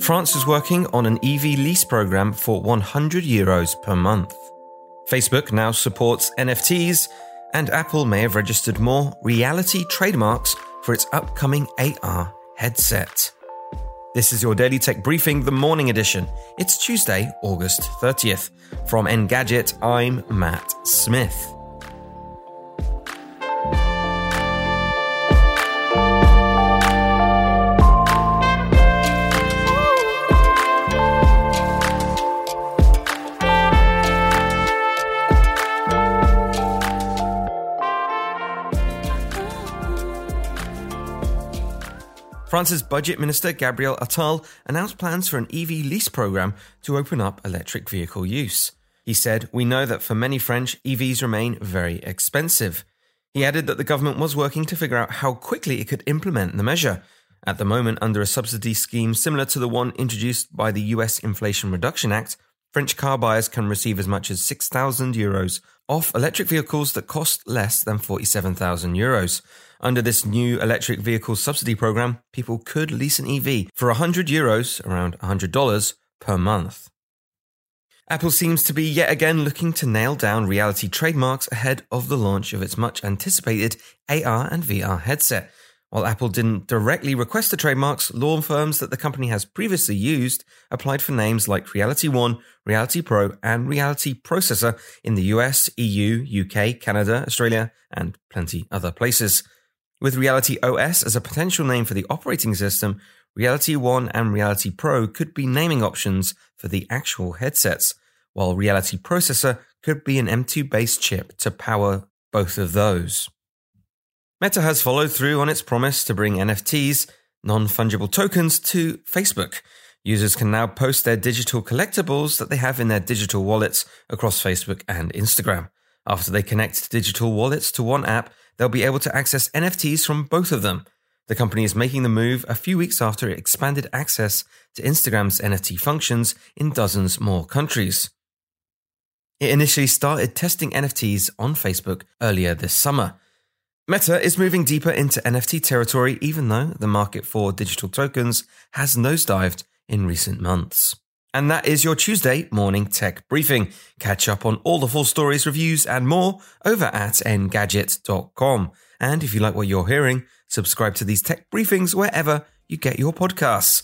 France is working on an EV lease program for 100 euros per month. Facebook now supports NFTs, and Apple may have registered more reality trademarks for its upcoming AR headset. This is your Daily Tech Briefing, the morning edition. It's Tuesday, August 30th. From Engadget, I'm Matt Smith. France's budget minister Gabriel Attal announced plans for an EV lease program to open up electric vehicle use. He said, We know that for many French, EVs remain very expensive. He added that the government was working to figure out how quickly it could implement the measure. At the moment, under a subsidy scheme similar to the one introduced by the US Inflation Reduction Act, French car buyers can receive as much as 6,000 euros off electric vehicles that cost less than 47,000 euros. Under this new electric vehicle subsidy program, people could lease an EV for 100 euros, around $100 per month. Apple seems to be yet again looking to nail down reality trademarks ahead of the launch of its much anticipated AR and VR headset. While Apple didn't directly request the trademarks, law firms that the company has previously used applied for names like Reality One, Reality Pro, and Reality Processor in the US, EU, UK, Canada, Australia, and plenty other places. With Reality OS as a potential name for the operating system, Reality One and Reality Pro could be naming options for the actual headsets, while Reality Processor could be an M2 based chip to power both of those. Meta has followed through on its promise to bring NFTs, non fungible tokens, to Facebook. Users can now post their digital collectibles that they have in their digital wallets across Facebook and Instagram. After they connect digital wallets to one app, they'll be able to access NFTs from both of them. The company is making the move a few weeks after it expanded access to Instagram's NFT functions in dozens more countries. It initially started testing NFTs on Facebook earlier this summer. Meta is moving deeper into NFT territory, even though the market for digital tokens has nosedived in recent months. And that is your Tuesday morning tech briefing. Catch up on all the full stories, reviews, and more over at engadget.com. And if you like what you're hearing, subscribe to these tech briefings wherever you get your podcasts.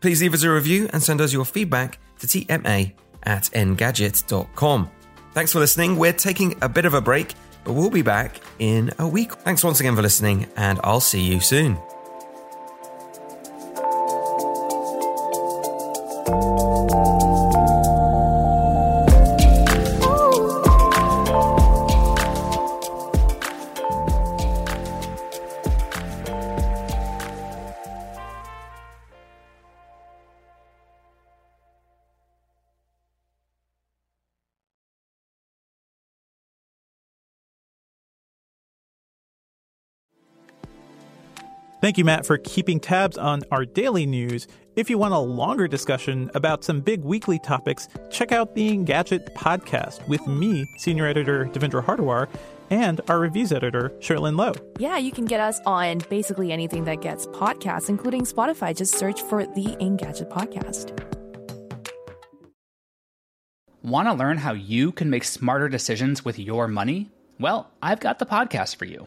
Please leave us a review and send us your feedback to tma at engadget.com. Thanks for listening. We're taking a bit of a break, but we'll be back in a week. Thanks once again for listening, and I'll see you soon. Thank you, Matt, for keeping tabs on our daily news. If you want a longer discussion about some big weekly topics, check out the Engadget podcast with me, senior editor Devendra Hardawar, and our reviews editor, Cherlynn Low. Yeah, you can get us on basically anything that gets podcasts, including Spotify. Just search for the Engadget podcast. Want to learn how you can make smarter decisions with your money? Well, I've got the podcast for you.